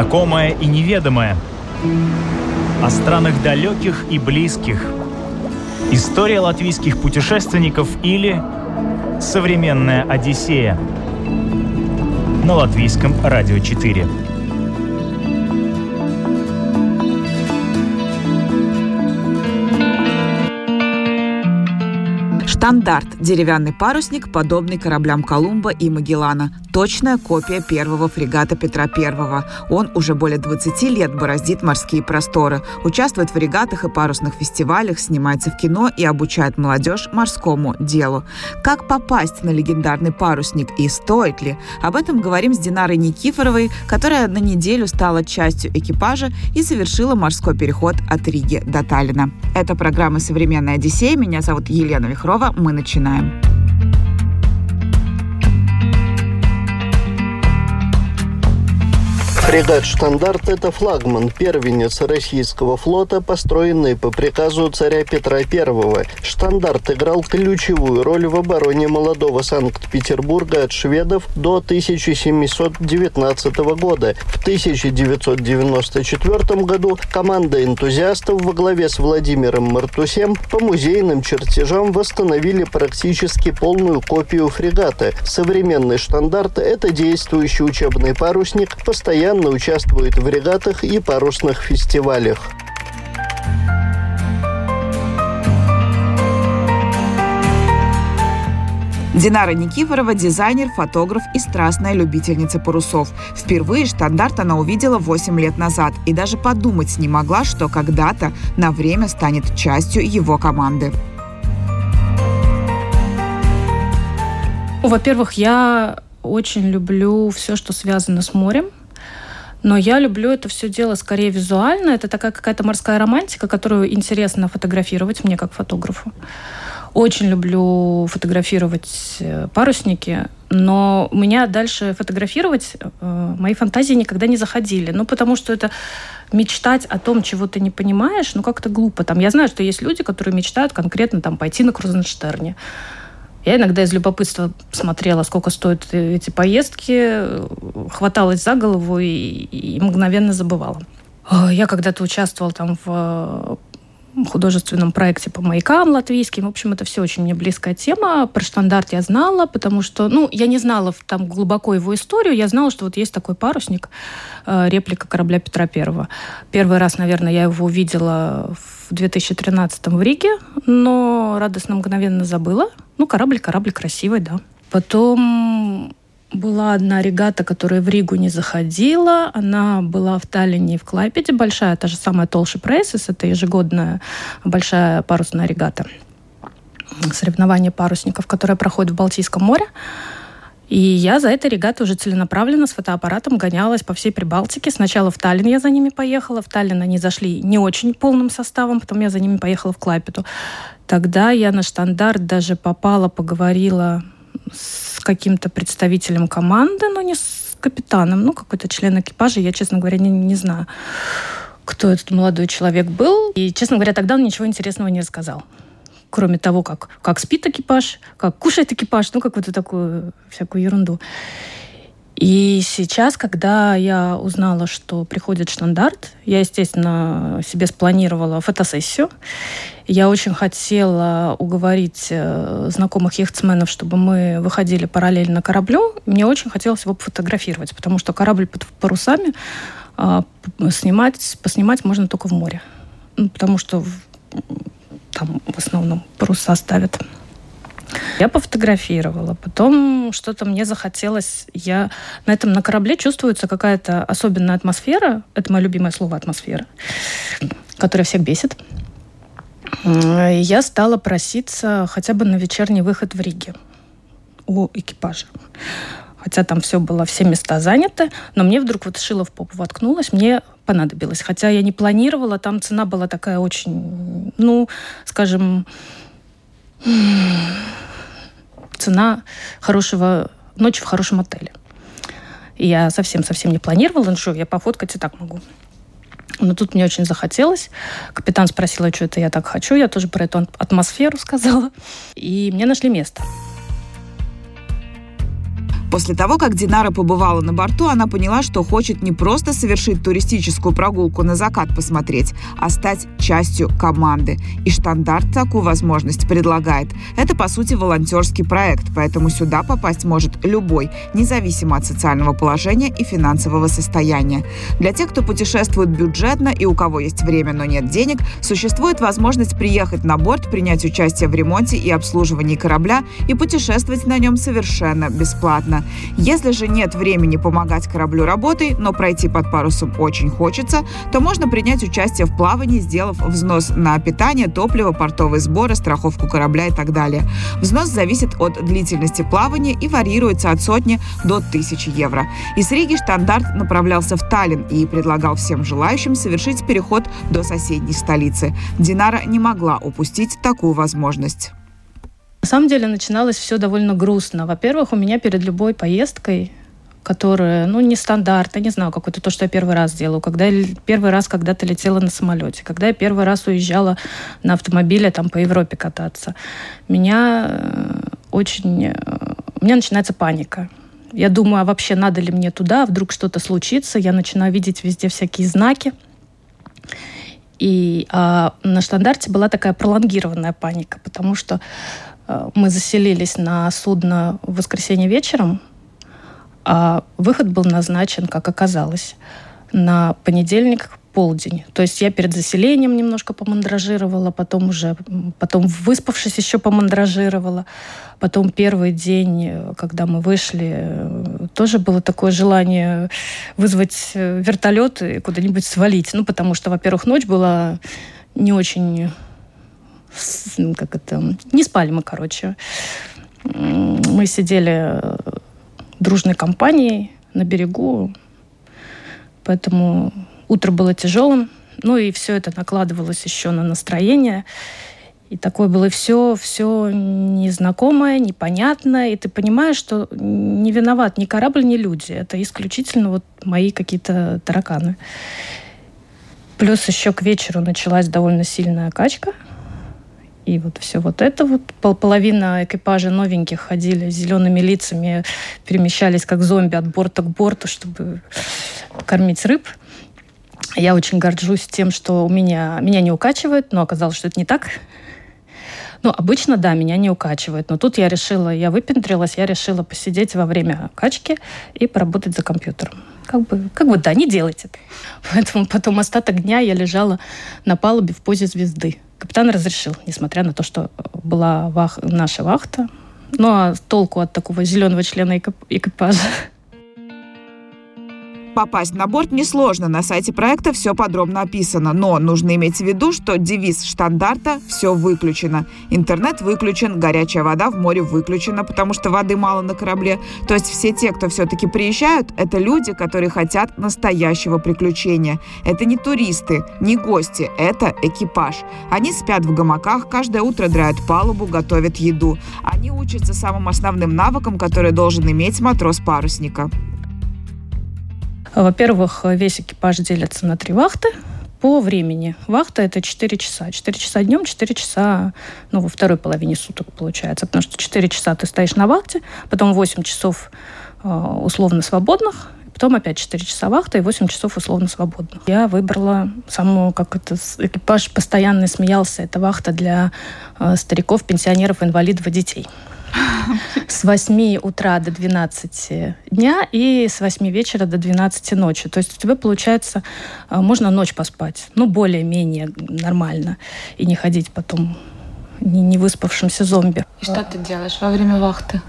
знакомое и неведомое, о странах далеких и близких, история латвийских путешественников или современная Одиссея на латвийском радио 4. Штандарт – деревянный парусник, подобный кораблям Колумба и Магеллана. Точная копия первого фрегата Петра I. Он уже более 20 лет бороздит морские просторы, участвует в регатах и парусных фестивалях, снимается в кино и обучает молодежь морскому делу. Как попасть на легендарный парусник и стоит ли? Об этом говорим с Динарой Никифоровой, которая на неделю стала частью экипажа и совершила морской переход от Риги до Таллина. Это программа «Современная Одиссея». Меня зовут Елена Вихрова мы начинаем. Фрегат «Штандарт» — это флагман, первенец российского флота, построенный по приказу царя Петра I. «Штандарт» играл ключевую роль в обороне молодого Санкт-Петербурга от шведов до 1719 года. В 1994 году команда энтузиастов во главе с Владимиром Мартусем по музейным чертежам восстановили практически полную копию фрегата. Современный «Штандарт» — это действующий учебный парусник, постоянно постоянно участвует в регатах и парусных фестивалях. Динара Никифорова – дизайнер, фотограф и страстная любительница парусов. Впервые штандарт она увидела 8 лет назад и даже подумать не могла, что когда-то на время станет частью его команды. Во-первых, я очень люблю все, что связано с морем. Но я люблю это все дело скорее визуально. Это такая какая-то морская романтика, которую интересно фотографировать мне как фотографу. Очень люблю фотографировать э, парусники, но меня дальше фотографировать э, мои фантазии никогда не заходили. Ну, потому что это мечтать о том, чего ты не понимаешь, ну, как-то глупо. Там, я знаю, что есть люди, которые мечтают конкретно там пойти на Крузенштерне. Я иногда из любопытства смотрела, сколько стоят эти поездки, хваталась за голову и, и мгновенно забывала. Я когда-то участвовала там в художественном проекте по маякам латвийским. В общем, это все очень мне близкая тема. Про штандарт я знала, потому что, ну, я не знала там глубоко его историю. Я знала, что вот есть такой парусник, э, реплика корабля Петра Первого. Первый раз, наверное, я его увидела в 2013 в Риге, но радостно мгновенно забыла. Ну, корабль, корабль красивый, да. Потом была одна регата, которая в Ригу не заходила. Она была в Таллине и в Клайпеде. Большая, та же самая Толши Прейсис. Это ежегодная большая парусная регата. Соревнование парусников, которое проходит в Балтийском море. И я за этой регатой уже целенаправленно с фотоаппаратом гонялась по всей Прибалтике. Сначала в Таллин я за ними поехала. В Таллин они зашли не очень полным составом, потом я за ними поехала в Клайпеду. Тогда я на штандарт даже попала, поговорила с каким-то представителем команды, но не с капитаном, ну, какой-то член экипажа. Я, честно говоря, не, не знаю, кто этот молодой человек был. И, честно говоря, тогда он ничего интересного не рассказал. Кроме того, как, как спит экипаж, как кушает экипаж, ну, какую-то такую всякую ерунду. И сейчас, когда я узнала, что приходит штандарт, я, естественно, себе спланировала фотосессию. Я очень хотела уговорить э, знакомых яхтсменов, чтобы мы выходили параллельно кораблю. Мне очень хотелось его пофотографировать, потому что корабль под парусами а, снимать, поснимать можно только в море. Ну, потому что там в основном паруса ставят. Я пофотографировала, потом что-то мне захотелось. Я на этом на корабле чувствуется какая-то особенная атмосфера. Это мое любимое слово атмосфера, которая всех бесит. Я стала проситься хотя бы на вечерний выход в Риге у экипажа. Хотя там все было, все места заняты, но мне вдруг вот шило в попу воткнулось, мне понадобилось. Хотя я не планировала, там цена была такая очень, ну, скажем, цена хорошего ночи в хорошем отеле. И я совсем-совсем не планировала, ну что, я пофоткать и так могу. Но тут мне очень захотелось. Капитан спросил, что это я так хочу. Я тоже про эту атмосферу сказала. И мне нашли место. После того, как Динара побывала на борту, она поняла, что хочет не просто совершить туристическую прогулку на закат посмотреть, а стать частью команды. И штандарт такую возможность предлагает. Это, по сути, волонтерский проект, поэтому сюда попасть может любой, независимо от социального положения и финансового состояния. Для тех, кто путешествует бюджетно и у кого есть время, но нет денег, существует возможность приехать на борт, принять участие в ремонте и обслуживании корабля и путешествовать на нем совершенно бесплатно. Если же нет времени помогать кораблю работой, но пройти под парусом очень хочется, то можно принять участие в плавании, сделав взнос на питание, топливо, портовые сборы, страховку корабля и так далее. Взнос зависит от длительности плавания и варьируется от сотни до тысячи евро. Из Риги штандарт направлялся в Таллин и предлагал всем желающим совершить переход до соседней столицы. Динара не могла упустить такую возможность. На самом деле начиналось все довольно грустно. Во-первых, у меня перед любой поездкой которая, ну, не стандарт, я не знаю, какое-то то, что я первый раз делаю, когда я первый раз когда-то летела на самолете, когда я первый раз уезжала на автомобиле там по Европе кататься. Меня э, очень... Э, у меня начинается паника. Я думаю, а вообще надо ли мне туда, вдруг что-то случится. Я начинаю видеть везде всякие знаки. И а, на стандарте была такая пролонгированная паника, потому что а, мы заселились на судно в воскресенье вечером, а выход был назначен, как оказалось, на понедельник полдень. То есть я перед заселением немножко помандражировала, потом уже, потом выспавшись еще помандражировала. Потом первый день, когда мы вышли, тоже было такое желание вызвать вертолет и куда-нибудь свалить. Ну, потому что, во-первых, ночь была не очень... Как это... Не спали мы, короче. Мы сидели дружной компанией на берегу, поэтому Утро было тяжелым, ну и все это накладывалось еще на настроение. И такое было все, все незнакомое, непонятное. И ты понимаешь, что не виноват ни корабль, ни люди. Это исключительно вот мои какие-то тараканы. Плюс еще к вечеру началась довольно сильная качка. И вот все вот это вот. Пол половина экипажа новеньких ходили с зелеными лицами, перемещались как зомби от борта к борту, чтобы кормить рыб. Я очень горжусь тем, что у меня, меня не укачивает, но оказалось, что это не так. Ну, обычно, да, меня не укачивает. Но тут я решила, я выпендрилась, я решила посидеть во время качки и поработать за компьютером. Как бы, как бы да, не делайте это. Поэтому потом остаток дня я лежала на палубе в позе звезды. Капитан разрешил, несмотря на то, что была вах, наша вахта. Ну, а толку от такого зеленого члена экипажа Попасть на борт несложно, на сайте проекта все подробно описано, но нужно иметь в виду, что девиз штандарта «все выключено». Интернет выключен, горячая вода в море выключена, потому что воды мало на корабле. То есть все те, кто все-таки приезжают, это люди, которые хотят настоящего приключения. Это не туристы, не гости, это экипаж. Они спят в гамаках, каждое утро драют палубу, готовят еду. Они учатся самым основным навыкам, которые должен иметь матрос парусника. Во-первых, весь экипаж делится на три вахты по времени. Вахта – это 4 часа. 4 часа днем, 4 часа ну, во второй половине суток получается. Потому что 4 часа ты стоишь на вахте, потом 8 часов э, условно свободных, потом опять 4 часа вахта и 8 часов условно свободных. Я выбрала самую, как это, экипаж постоянно смеялся, это вахта для э, стариков, пенсионеров, инвалидов и детей с 8 утра до 12 дня и с 8 вечера до 12 ночи. То есть у тебя получается, а, можно ночь поспать, ну, более-менее нормально, и не ходить потом не, не выспавшимся зомби. И что ты делаешь во время вахты?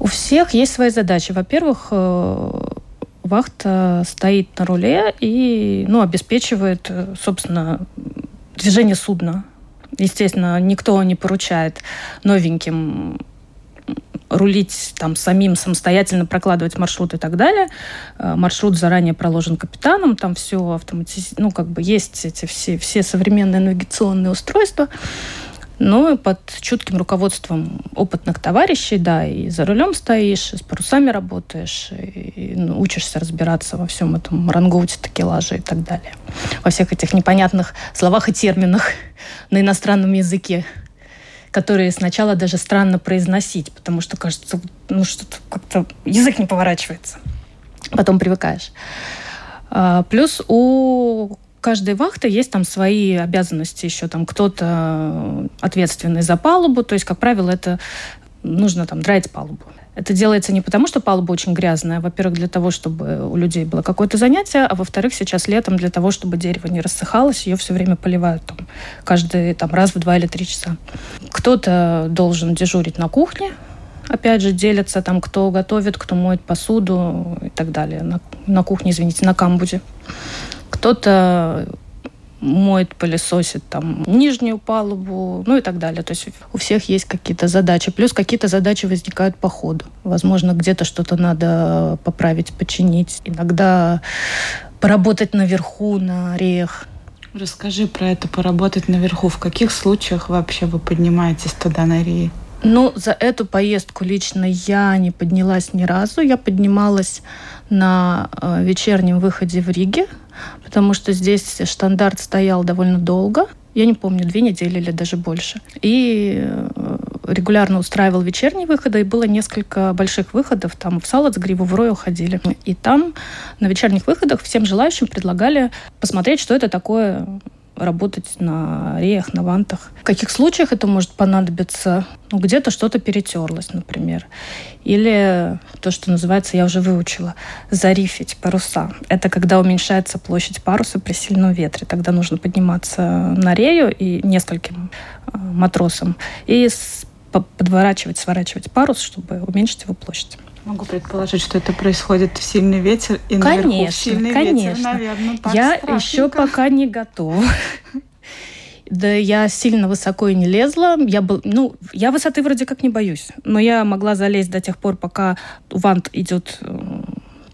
У всех есть свои задачи. Во-первых, э, вахта стоит на руле и ну, обеспечивает, э, собственно, движение судна. Естественно, никто не поручает новеньким рулить там самим, самостоятельно прокладывать маршрут и так далее. Э, маршрут заранее проложен капитаном, там все автоматизировано, ну, как бы есть эти все, все современные навигационные устройства. Но под чутким руководством опытных товарищей, да, и за рулем стоишь, и с парусами работаешь, и, ну, учишься разбираться во всем этом рангоуте, такелаже и так далее. Во всех этих непонятных словах и терминах на иностранном языке которые сначала даже странно произносить, потому что кажется, ну что-то как-то язык не поворачивается. Потом привыкаешь. А, плюс у каждой вахты есть там свои обязанности еще. Там кто-то ответственный за палубу, то есть, как правило, это нужно там драить палубу. Это делается не потому, что палуба очень грязная. Во-первых, для того, чтобы у людей было какое-то занятие, а во-вторых, сейчас летом для того, чтобы дерево не рассыхалось, ее все время поливают там, каждый там, раз в два или три часа. Кто-то должен дежурить на кухне, опять же, делятся там, кто готовит, кто моет посуду и так далее. На, на кухне, извините, на камбузе. Кто-то моет, пылесосит там нижнюю палубу, ну и так далее. То есть у всех есть какие-то задачи. Плюс какие-то задачи возникают по ходу. Возможно, где-то что-то надо поправить, починить. Иногда поработать наверху, на реях. Расскажи про это, поработать наверху. В каких случаях вообще вы поднимаетесь туда на реи? Ну, за эту поездку лично я не поднялась ни разу. Я поднималась на э, вечернем выходе в Риге, потому что здесь штандарт стоял довольно долго. Я не помню, две недели или даже больше. И э, регулярно устраивал вечерние выходы, и было несколько больших выходов. Там в Салацгриву, в Рой уходили. И там на вечерних выходах всем желающим предлагали посмотреть, что это такое работать на реях, на вантах. В каких случаях это может понадобиться? Ну, где-то что-то перетерлось, например. Или то, что называется, я уже выучила, зарифить паруса. Это когда уменьшается площадь паруса при сильном ветре. Тогда нужно подниматься на рею и нескольким э, матросам и подворачивать, сворачивать парус, чтобы уменьшить его площадь. Могу предположить, что это происходит в сильный ветер и конечно, наверху в сильный конечно. ветер, наверное, так Я страшненько. еще пока не готова. Да я сильно высоко и не лезла. Я был, ну, я высоты вроде как не боюсь, но я могла залезть до тех пор, пока вант идет э,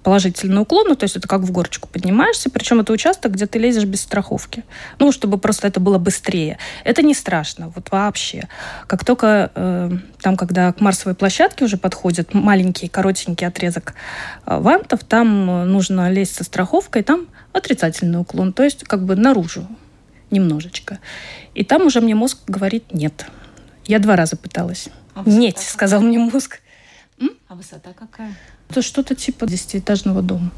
положительный уклон, ну, то есть это как в горочку поднимаешься, причем это участок, где ты лезешь без страховки. Ну, чтобы просто это было быстрее. Это не страшно, вот вообще. Как только э, там, когда к Марсовой площадке уже подходит маленький, коротенький отрезок э, вантов, там э, нужно лезть со страховкой, там отрицательный уклон, то есть как бы наружу немножечко. И там уже мне мозг говорит «нет». Я два раза пыталась. А «Нет», сказал мне мозг. А высота какая? Это что-то типа десятиэтажного дома.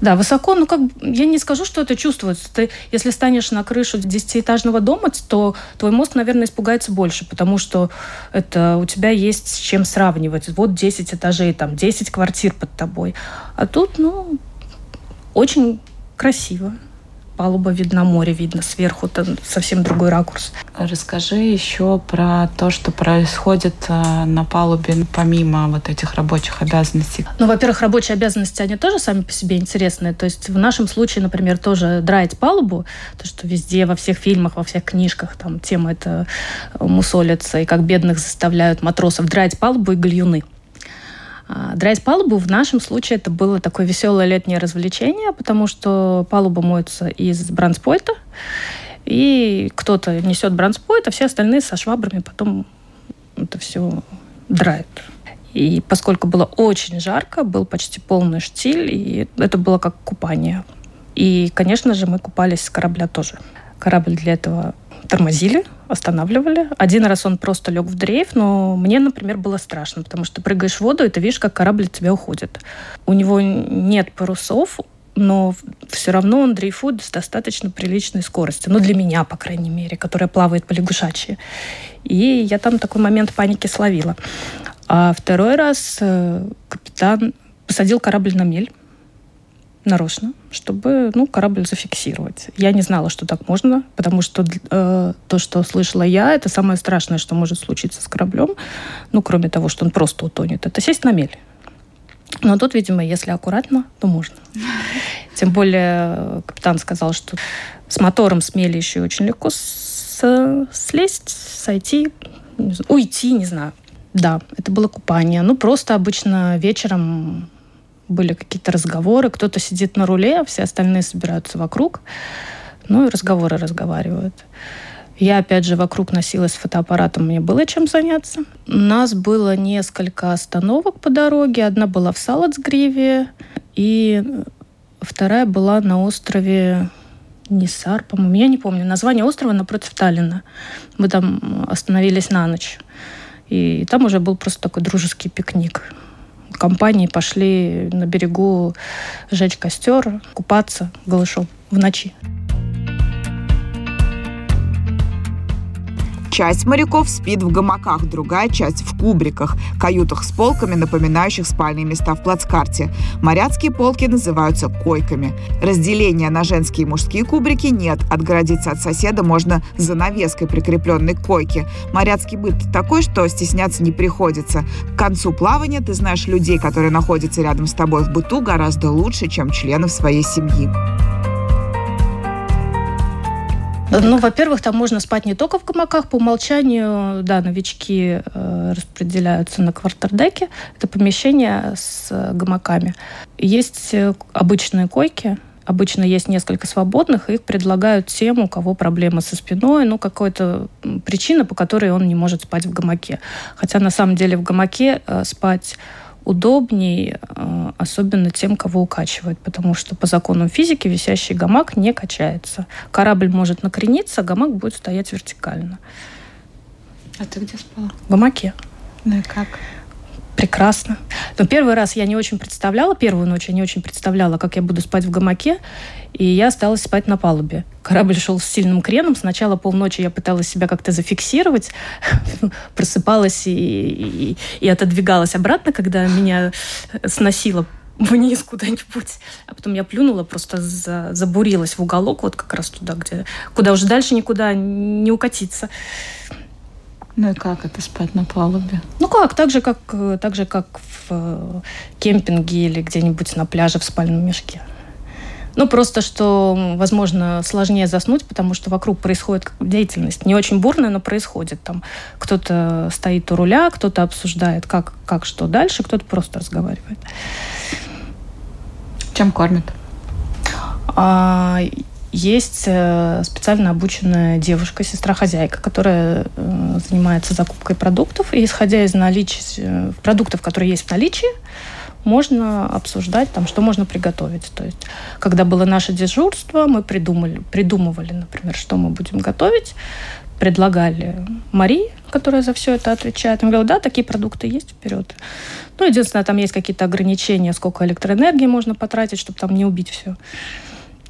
Да, высоко, ну как я не скажу, что это чувствуется. Ты, если станешь на крышу десятиэтажного дома, то твой мозг, наверное, испугается больше, потому что это у тебя есть с чем сравнивать. Вот 10 этажей, там 10 квартир под тобой. А тут, ну, очень красиво палуба видна, море видно сверху, там совсем другой ракурс. Расскажи еще про то, что происходит э, на палубе помимо вот этих рабочих обязанностей. Ну, во-первых, рабочие обязанности, они тоже сами по себе интересные. То есть в нашем случае, например, тоже драить палубу, то, что везде, во всех фильмах, во всех книжках там тема это мусолится, и как бедных заставляют матросов драть палубу и гальюны. А, Драть палубу в нашем случае это было такое веселое летнее развлечение, потому что палуба моется из бранспойта, и кто-то несет бранспойт, а все остальные со швабрами потом это все драют. И поскольку было очень жарко, был почти полный штиль, и это было как купание. И, конечно же, мы купались с корабля тоже. Корабль для этого тормозили, останавливали. Один раз он просто лег в дрейф, но мне, например, было страшно, потому что прыгаешь в воду, и ты видишь, как корабль от тебя уходит. У него нет парусов, но все равно он дрейфует с достаточно приличной скоростью. Ну, для меня, по крайней мере, которая плавает по лягушачьи. И я там такой момент паники словила. А второй раз э, капитан посадил корабль на мель нарочно, чтобы ну, корабль зафиксировать. Я не знала, что так можно, потому что э, то, что слышала я, это самое страшное, что может случиться с кораблем, ну, кроме того, что он просто утонет, это сесть на мель. Но тут, видимо, если аккуратно, то можно. Тем более капитан сказал, что с мотором с мели еще очень легко с, слезть, сойти, уйти, не знаю. Да, это было купание. Ну, просто обычно вечером были какие-то разговоры, кто-то сидит на руле, а все остальные собираются вокруг, ну и разговоры разговаривают. Я, опять же, вокруг носилась с фотоаппаратом, мне было чем заняться. У нас было несколько остановок по дороге. Одна была в Салацгриве, и вторая была на острове Нисар, по-моему, я не помню. Название острова напротив Таллина. Мы там остановились на ночь. И там уже был просто такой дружеский пикник. Компании пошли на берегу жечь костер, купаться голышом в ночи. Часть моряков спит в гамаках, другая часть в кубриках, каютах с полками, напоминающих спальные места в плацкарте. Моряцкие полки называются койками. Разделения на женские и мужские кубрики нет. Отгородиться от соседа можно занавеской, прикрепленной к койке. Моряцкий быт такой, что стесняться не приходится. К концу плавания ты знаешь людей, которые находятся рядом с тобой в быту, гораздо лучше, чем членов своей семьи. Ну, во-первых, там можно спать не только в гамаках. По умолчанию, да, новички э, распределяются на квартердеке. Это помещение с гамаками. Есть э, обычные койки, Обычно есть несколько свободных, их предлагают тем, у кого проблемы со спиной, ну, какая-то причина, по которой он не может спать в гамаке. Хотя на самом деле в гамаке э, спать удобней, э, особенно тем, кого укачивает, потому что по законам физики висящий гамак не качается. Корабль может накрениться, гамак будет стоять вертикально. А ты где спала? В гамаке. Ну и как? Прекрасно. Но первый раз я не очень представляла, первую ночь я не очень представляла, как я буду спать в гамаке, и я осталась спать на палубе. Корабль шел с сильным креном. Сначала полночи я пыталась себя как-то зафиксировать, просыпалась и, и, и отодвигалась обратно, когда меня сносило вниз куда-нибудь. А потом я плюнула, просто за, забурилась в уголок, вот как раз туда, где, куда уже дальше никуда не укатиться. Ну и как это спать на палубе? Ну как, так же, как, так же, как в э, кемпинге или где-нибудь на пляже в спальном мешке. Ну, просто, что, возможно, сложнее заснуть, потому что вокруг происходит деятельность. Не очень бурная, но происходит. Там кто-то стоит у руля, кто-то обсуждает, как, как что дальше, кто-то просто разговаривает. Чем кормят? А, есть э, специально обученная девушка, сестра-хозяйка, которая э, занимается закупкой продуктов. И исходя из наличия э, продуктов, которые есть в наличии, можно обсуждать, там, что можно приготовить. То есть, когда было наше дежурство, мы придумали, придумывали, например, что мы будем готовить, предлагали Марии, которая за все это отвечает. Я говорила, да, такие продукты есть, вперед. Ну, единственное, там есть какие-то ограничения, сколько электроэнергии можно потратить, чтобы там не убить все.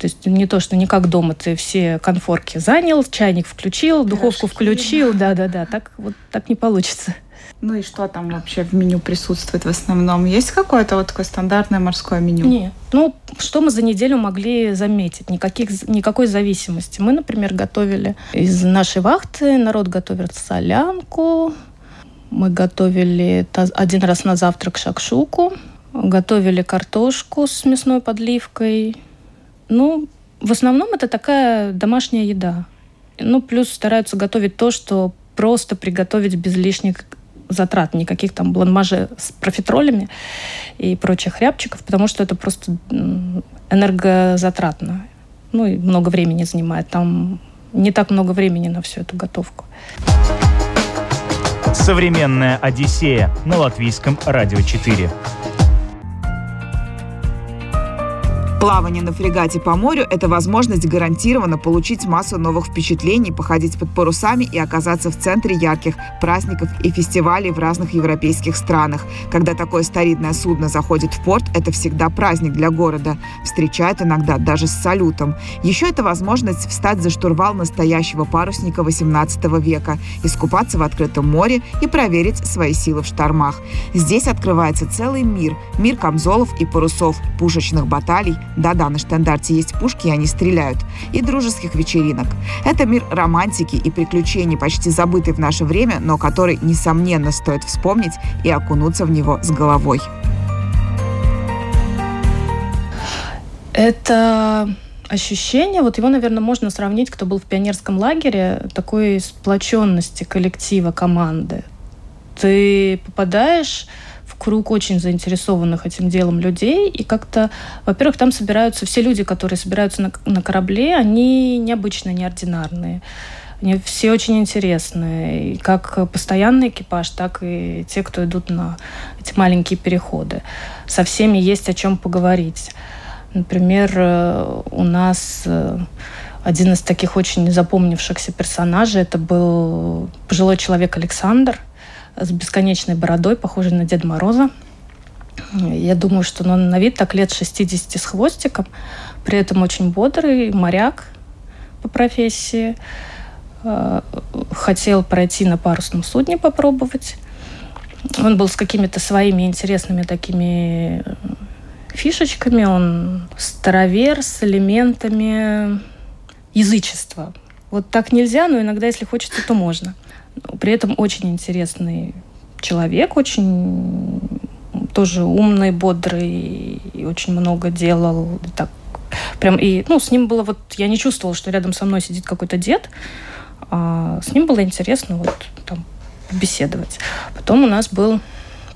То есть не то, что не как дома ты все конфорки занял, чайник включил, духовку включил, да-да-да, так вот так не получится. Ну и что там вообще в меню присутствует в основном? Есть какое-то вот такое стандартное морское меню? Нет. Ну, что мы за неделю могли заметить? Никаких, никакой зависимости. Мы, например, готовили из нашей вахты, народ готовит солянку, мы готовили один раз на завтрак шакшуку, готовили картошку с мясной подливкой, ну, в основном это такая домашняя еда. Ну, плюс стараются готовить то, что просто приготовить без лишних затрат, никаких там бланмаже с профитролями и прочих рябчиков, потому что это просто энергозатратно. Ну и много времени занимает. Там не так много времени на всю эту готовку. Современная Одиссея на латвийском радио 4. Плавание на фрегате по морю – это возможность гарантированно получить массу новых впечатлений, походить под парусами и оказаться в центре ярких праздников и фестивалей в разных европейских странах. Когда такое старинное судно заходит в порт, это всегда праздник для города. Встречают иногда даже с салютом. Еще это возможность встать за штурвал настоящего парусника 18 века, искупаться в открытом море и проверить свои силы в штормах. Здесь открывается целый мир – мир камзолов и парусов, пушечных баталий, да-да, на штандарте есть пушки, и они стреляют. И дружеских вечеринок. Это мир романтики и приключений, почти забытый в наше время, но который, несомненно, стоит вспомнить и окунуться в него с головой. Это ощущение, вот его, наверное, можно сравнить, кто был в пионерском лагере, такой сплоченности коллектива, команды. Ты попадаешь круг очень заинтересованных этим делом людей. И как-то, во-первых, там собираются все люди, которые собираются на, на корабле, они необычные, неординарные. Они все очень интересные. И как постоянный экипаж, так и те, кто идут на эти маленькие переходы. Со всеми есть о чем поговорить. Например, э, у нас э, один из таких очень запомнившихся персонажей это был пожилой человек Александр с бесконечной бородой, похожий на Деда Мороза. Я думаю, что он на вид так лет 60 с хвостиком, при этом очень бодрый, моряк по профессии. Э, хотел пройти на парусном судне попробовать. Он был с какими-то своими интересными такими фишечками. Он старовер с элементами язычества. Вот так нельзя, но иногда, если хочется, то можно. При этом очень интересный человек, очень тоже умный, бодрый, и очень много делал. Так, прям и, ну, с ним было вот, я не чувствовала, что рядом со мной сидит какой-то дед, а с ним было интересно вот там беседовать. Потом у нас был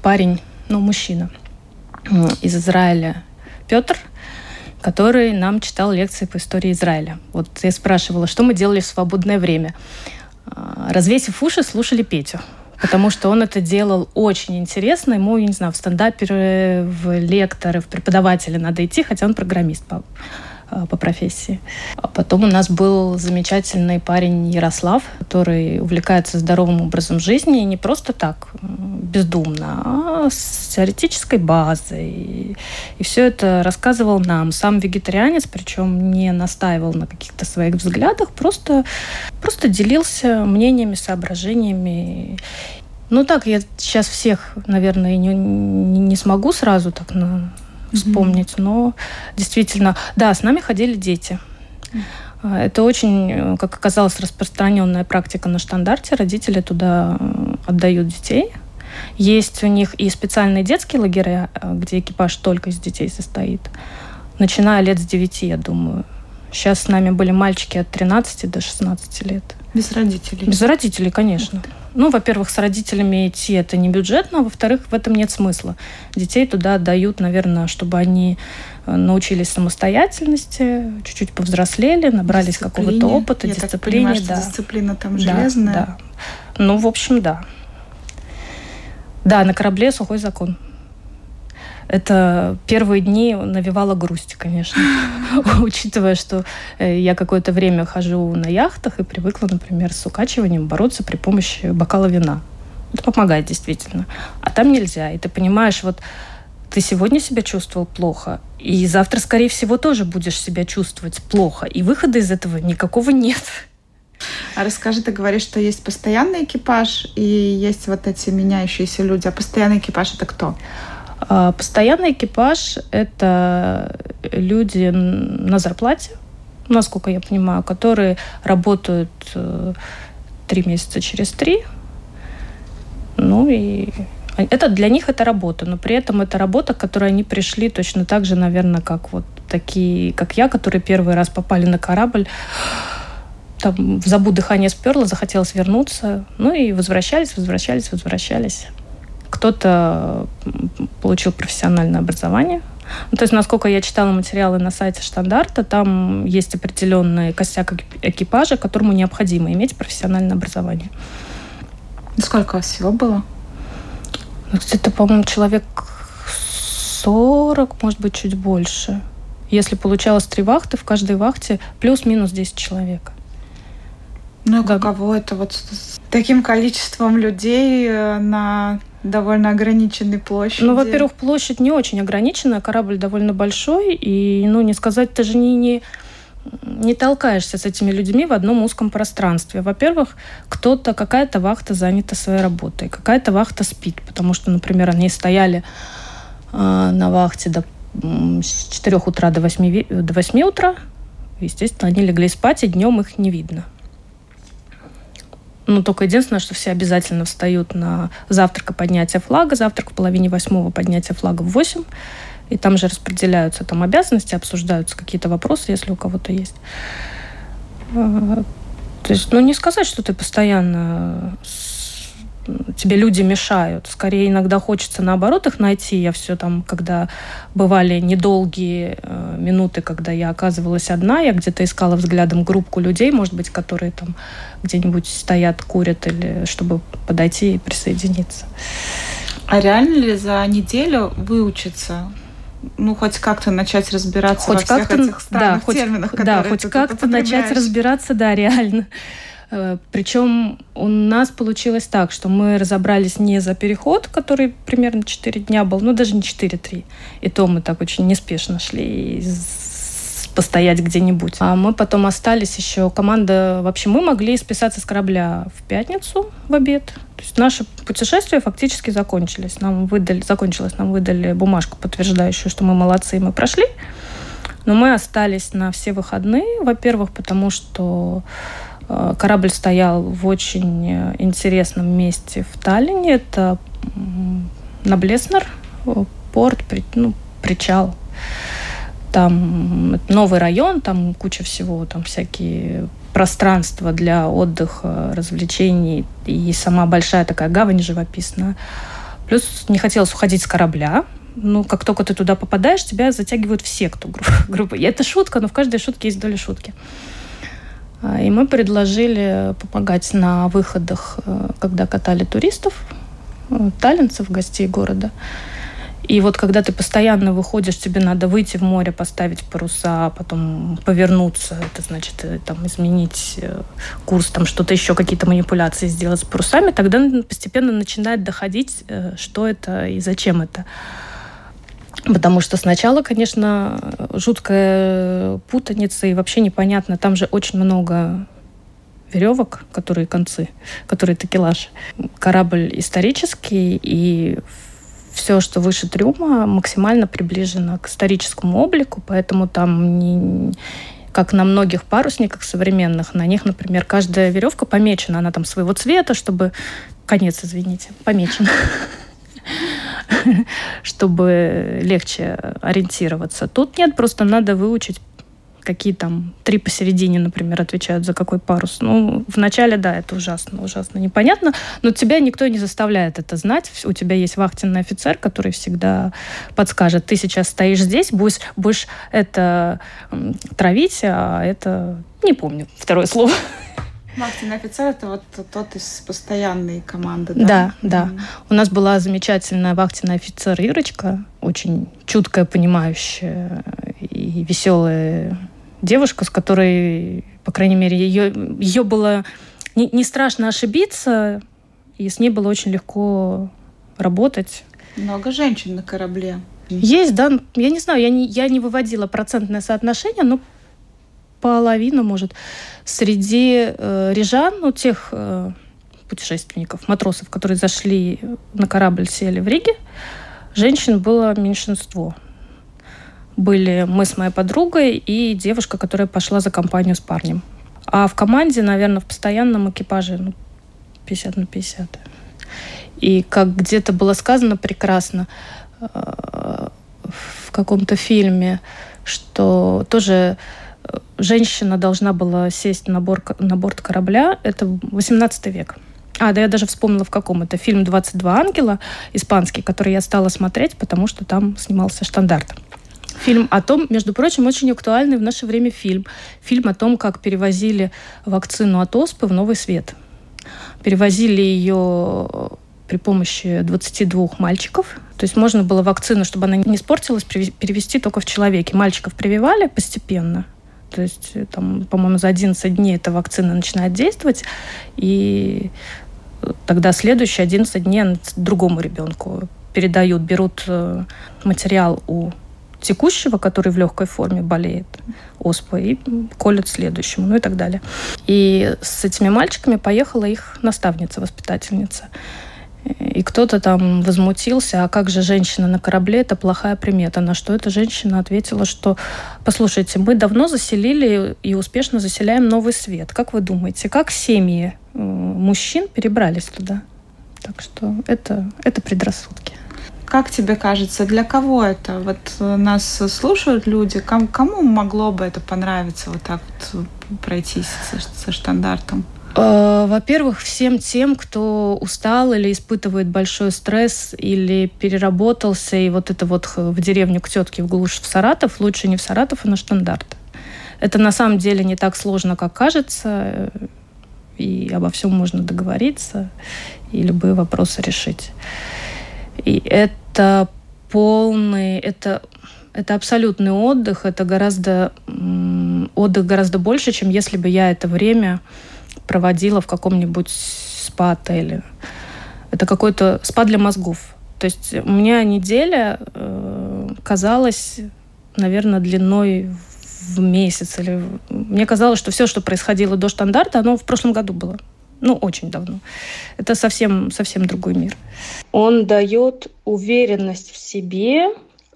парень, ну, мужчина из Израиля, Петр, который нам читал лекции по истории Израиля. Вот я спрашивала, что мы делали в свободное время. А, развесив уши, слушали Петю. Потому что он это делал очень интересно. Ему, я не знаю, в стендаперы, в лекторы, в преподаватели надо идти, хотя он программист Э, по профессии. А потом у нас был замечательный парень Ярослав, который увлекается здоровым образом жизни и не просто так бездумно, а с теоретической базой. И, все это рассказывал нам. Сам вегетарианец, причем не настаивал на каких-то своих взглядах, просто, просто делился мнениями, соображениями. Ну так, я сейчас всех, наверное, не, не смогу сразу так на, вспомнить. Mm-hmm. Но действительно, да, с нами ходили дети. Mm-hmm. Это очень, как оказалось, распространенная практика на штандарте. Родители туда э, отдают детей. Есть у них и специальные детские лагеря, э, где экипаж только из детей состоит. Начиная лет с 9, я думаю. Сейчас с нами были мальчики от 13 до 16 лет. Без родителей? Без родителей, конечно. Вот. Ну, во-первых, с родителями идти это не бюджетно, а во-вторых, в этом нет смысла. Детей туда отдают, наверное, чтобы они э, научились самостоятельности, чуть-чуть повзрослели, набрались какого-то опыта, Я дисциплины. Так понимаю, да. дисциплина там железная. Да, да. Ну, в общем, да. Да, на корабле сухой закон это первые дни навевало грусть, конечно. Учитывая, что э, я какое-то время хожу на яхтах и привыкла, например, с укачиванием бороться при помощи бокала вина. Это помогает действительно. А там нельзя. И ты понимаешь, вот ты сегодня себя чувствовал плохо, и завтра, скорее всего, тоже будешь себя чувствовать плохо. И выхода из этого никакого нет. А расскажи, ты говоришь, что есть постоянный экипаж и есть вот эти меняющиеся люди. А постоянный экипаж это кто? А, постоянный экипаж – это люди на зарплате, насколько я понимаю, которые работают э, три месяца через три. Ну и это для них это работа, но при этом это работа, к которой они пришли точно так же, наверное, как вот такие, как я, которые первый раз попали на корабль, там в забу дыхание сперло, захотелось вернуться, ну и возвращались, возвращались, возвращались. Кто-то получил профессиональное образование. Ну, то есть, насколько я читала материалы на сайте Штандарта, там есть определенный костяк экипажа, которому необходимо иметь профессиональное образование. Сколько вас всего было? Ну, где-то, по-моему, человек 40, может быть, чуть больше. Если получалось три вахты, в каждой вахте плюс-минус 10 человек. Ну, да. каково это вот с таким количеством людей э, на довольно ограниченной площади. Ну, во-первых, площадь не очень ограниченная, корабль довольно большой, и, ну, не сказать, ты же не, не, не толкаешься с этими людьми в одном узком пространстве. Во-первых, кто-то, какая-то вахта занята своей работой, какая-то вахта спит, потому что, например, они стояли э, на вахте до, с 4 утра до 8, до 8 утра, естественно, они легли спать, и днем их не видно. Ну, только единственное, что все обязательно встают на завтрак и поднятие флага. Завтрак в половине восьмого, поднятие флага в восемь. И там же распределяются там обязанности, обсуждаются какие-то вопросы, если у кого-то есть. А, то есть, ну, не сказать, что ты постоянно тебе люди мешают. Скорее, иногда хочется наоборот их найти. Я все там, когда бывали недолгие э, минуты, когда я оказывалась одна, я где-то искала взглядом группку людей, может быть, которые там где-нибудь стоят, курят, или чтобы подойти и присоединиться. А реально ли за неделю выучиться ну, хоть как-то начать разбираться хоть во всех этих странных да, хоть, терминах, которые Да, хоть как-то начать разбираться, да, реально. Э, Причем у нас получилось так, что мы разобрались не за переход, который примерно 4 дня был, ну даже не 4-3. И то мы так очень неспешно шли постоять где-нибудь. А мы потом остались еще, команда, вообще мы могли списаться с корабля в пятницу в обед. То есть наши путешествия фактически закончились. Нам выдали, закончилось, нам выдали бумажку, подтверждающую, что мы молодцы, и мы прошли. Но мы остались на все выходные, во-первых, потому что корабль стоял в очень э, интересном месте в Таллине. Это на Блеснер, э, порт, ну, причал там новый район, там куча всего, там всякие пространства для отдыха, развлечений и сама большая такая гавань живописная. Плюс не хотелось уходить с корабля. Ну, как только ты туда попадаешь, тебя затягивают в секту группы. И это шутка, но в каждой шутке есть доля шутки. И мы предложили помогать на выходах, э, когда катали туристов, э, таллинцев, гостей города. И вот когда ты постоянно выходишь, тебе надо выйти в море, поставить паруса, потом повернуться, это значит э, там изменить курс, там что-то еще, какие-то манипуляции сделать с парусами, тогда постепенно начинает доходить, что это и зачем это. Потому что сначала, конечно, жуткая путаница и вообще непонятно. Там же очень много веревок, которые концы, которые такелаж. Корабль исторический, и все, что выше трюма, максимально приближено к историческому облику, поэтому там не, как на многих парусниках современных, на них, например, каждая веревка помечена, она там своего цвета, чтобы... Конец, извините, помечен. чтобы легче ориентироваться. Тут нет, просто надо выучить какие там три посередине, например, отвечают за какой парус. Ну, вначале, да, это ужасно, ужасно непонятно, но тебя никто не заставляет это знать. У тебя есть вахтенный офицер, который всегда подскажет, ты сейчас стоишь здесь, будешь, будешь это травить, а это... Не помню второе слово. Вахтенный офицер это вот тот из постоянной команды, да? Да, да. Mm-hmm. У нас была замечательная вахтенная офицер Ирочка, очень чуткая, понимающая и веселая девушка, с которой, по крайней мере, ее, ее было не, не страшно ошибиться, и с ней было очень легко работать. Много женщин на корабле. Есть, да. Я не знаю, я не, я не выводила процентное соотношение, но половина, может. Среди э, рижан, ну, тех э, путешественников, матросов, которые зашли на корабль, сели в Риге, женщин было меньшинство были мы с моей подругой и девушка, которая пошла за компанию с парнем. А в команде, наверное, в постоянном экипаже ну, 50 на 50. И как где-то было сказано прекрасно э, в каком-то фильме, что тоже женщина должна была сесть на, борт, на борт корабля. Это 18 век. А, да я даже вспомнила, в каком это. Фильм «22 ангела» испанский, который я стала смотреть, потому что там снимался штандарт. Фильм о том, между прочим, очень актуальный в наше время фильм. Фильм о том, как перевозили вакцину от оспы в новый свет. Перевозили ее при помощи 22 мальчиков. То есть можно было вакцину, чтобы она не испортилась, перевести только в человеке. Мальчиков прививали постепенно. То есть, э, там, по-моему, за 11 дней эта вакцина начинает действовать, и тогда следующие 11 дней другому ребенку передают, берут э, материал у текущего, который в легкой форме болеет оспой, и колят следующему, ну и так далее. И с этими мальчиками поехала их наставница, воспитательница. И кто-то там возмутился, а как же женщина на корабле, это плохая примета. На что эта женщина ответила, что, послушайте, мы давно заселили и успешно заселяем новый свет. Как вы думаете, как семьи э, мужчин перебрались туда? Так что это, это предрассудки. Как тебе кажется, для кого это? Вот э, нас слушают люди, кому, могло бы это понравиться вот так вот пройтись со, со штандартом? Э, во-первых, всем тем, кто устал или испытывает большой стресс, или переработался, и вот это вот в деревню к тетке в глушь в Саратов, лучше не в Саратов, а на штандарт. Это на самом деле не так сложно, как кажется, э, и обо всем можно договориться, и любые вопросы решить. И это полный, это, это абсолютный отдых, это гораздо отдых гораздо больше, чем если бы я это время проводила в каком-нибудь спа-отеле. Это какой-то спа для мозгов. То есть у меня неделя э, казалась, наверное, длиной в месяц. Или... Мне казалось, что все, что происходило до стандарта, оно в прошлом году было. Ну, очень давно. Это совсем, совсем другой мир. Он дает уверенность в себе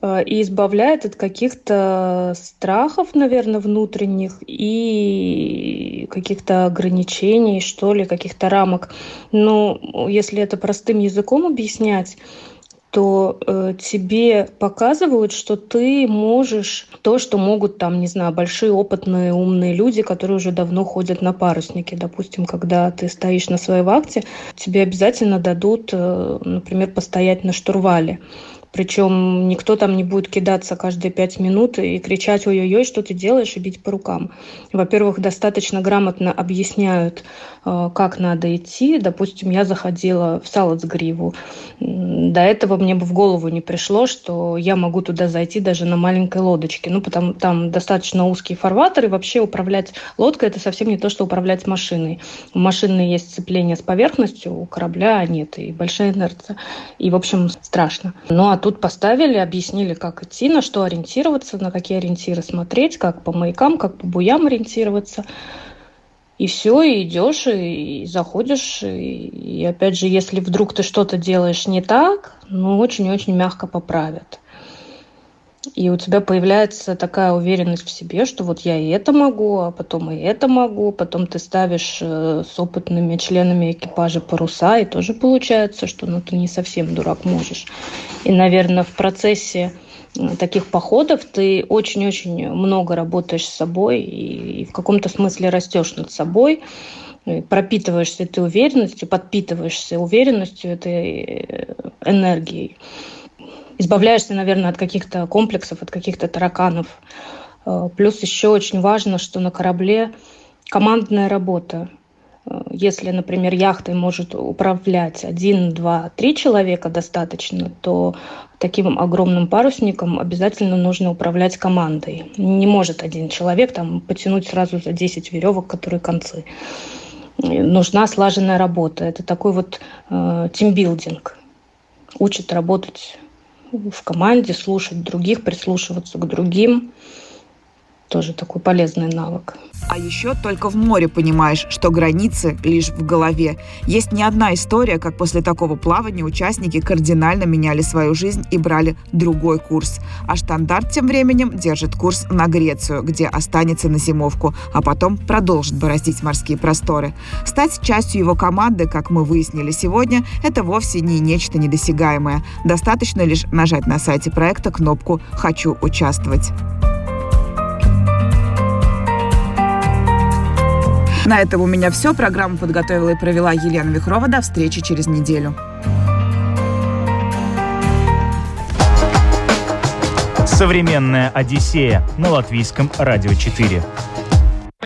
и избавляет от каких-то страхов, наверное, внутренних и каких-то ограничений, что ли, каких-то рамок. Но если это простым языком объяснять, то э, тебе показывают, что ты можешь то, что могут там, не знаю, большие опытные умные люди, которые уже давно ходят на паруснике. Допустим, когда ты стоишь на своей вахте, тебе обязательно дадут, э, например, постоять на штурвале. Причем никто там не будет кидаться каждые пять минут и кричать «Ой-ой-ой, что ты делаешь?» и бить по рукам. Во-первых, достаточно грамотно объясняют, э, как надо идти. Допустим, я заходила в Салацгриву. До этого мне бы в голову не пришло, что я могу туда зайти даже на маленькой лодочке. Ну, потому там достаточно узкий фарватер, и вообще управлять лодкой – это совсем не то, что управлять машиной. У машины есть сцепление с поверхностью, у корабля нет, и большая инерция. И, в общем, страшно. Ну, а тут поставили, объяснили, как идти, на что ориентироваться, на какие ориентиры смотреть, как по маякам, как по буям ориентироваться. И все, и идешь, и, заходишь. И, и опять же, если вдруг ты что-то делаешь не так, ну, очень-очень мягко поправят. И у тебя появляется такая уверенность в себе, что вот я и это могу, а потом и это могу. Потом ты ставишь э, с опытными членами экипажа паруса, и тоже получается, что ну, ты не совсем дурак можешь. И, наверное, в процессе э, таких походов ты очень-очень много работаешь с собой и в каком-то смысле растешь над собой, пропитываешься этой уверенностью, подпитываешься уверенностью этой э, энергией избавляешься, наверное, от каких-то комплексов, от каких-то тараканов. Э, плюс еще очень важно, что на корабле командная работа. Э, если, например, яхтой может управлять один, два, три человека достаточно, то таким огромным парусником обязательно нужно управлять командой. Не может один человек там потянуть сразу за 10 веревок, которые концы. Нужна слаженная работа. Это такой вот э, тимбилдинг. Учит работать в команде, слушать других, прислушиваться к другим. Тоже такой полезный навык. А еще только в море понимаешь, что границы лишь в голове. Есть не одна история, как после такого плавания участники кардинально меняли свою жизнь и брали другой курс. А штандарт тем временем держит курс на Грецию, где останется на зимовку, а потом продолжит бороздить морские просторы. Стать частью его команды, как мы выяснили сегодня, это вовсе не нечто недосягаемое. Достаточно лишь нажать на сайте проекта кнопку «Хочу участвовать». На этом у меня все. Программу подготовила и провела Елена Вихрова. До встречи через неделю. Современная Одиссея на латвийском радио 4.